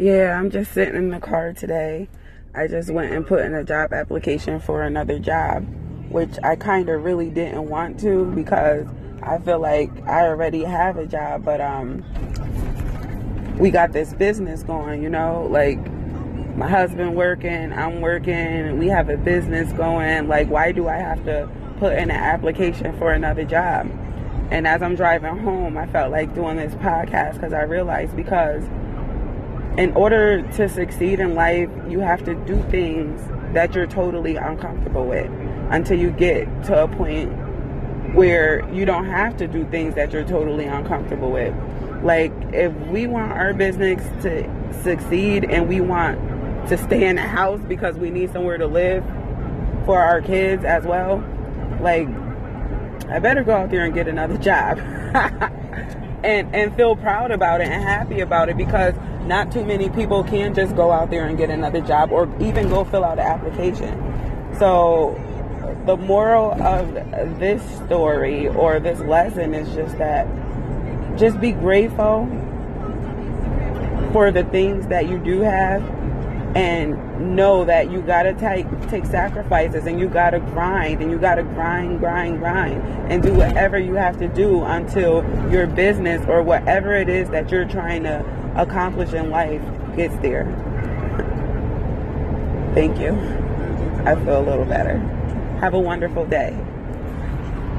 Yeah, I'm just sitting in the car today. I just went and put in a job application for another job, which I kind of really didn't want to because I feel like I already have a job, but um we got this business going, you know, like my husband working, I'm working, we have a business going. Like why do I have to put in an application for another job? And as I'm driving home, I felt like doing this podcast because I realized because in order to succeed in life, you have to do things that you're totally uncomfortable with until you get to a point where you don't have to do things that you're totally uncomfortable with. Like, if we want our business to succeed and we want to stay in the house because we need somewhere to live for our kids as well, like, I better go out there and get another job. And and feel proud about it and happy about it because not too many people can just go out there and get another job or even go fill out an application. So the moral of this story or this lesson is just that just be grateful for the things that you do have and know that you gotta take take sacrifices and you gotta grind and you gotta grind, grind, grind and do whatever you have to do until your business or whatever it is that you're trying to accomplish in life gets there. Thank you. I feel a little better. Have a wonderful day.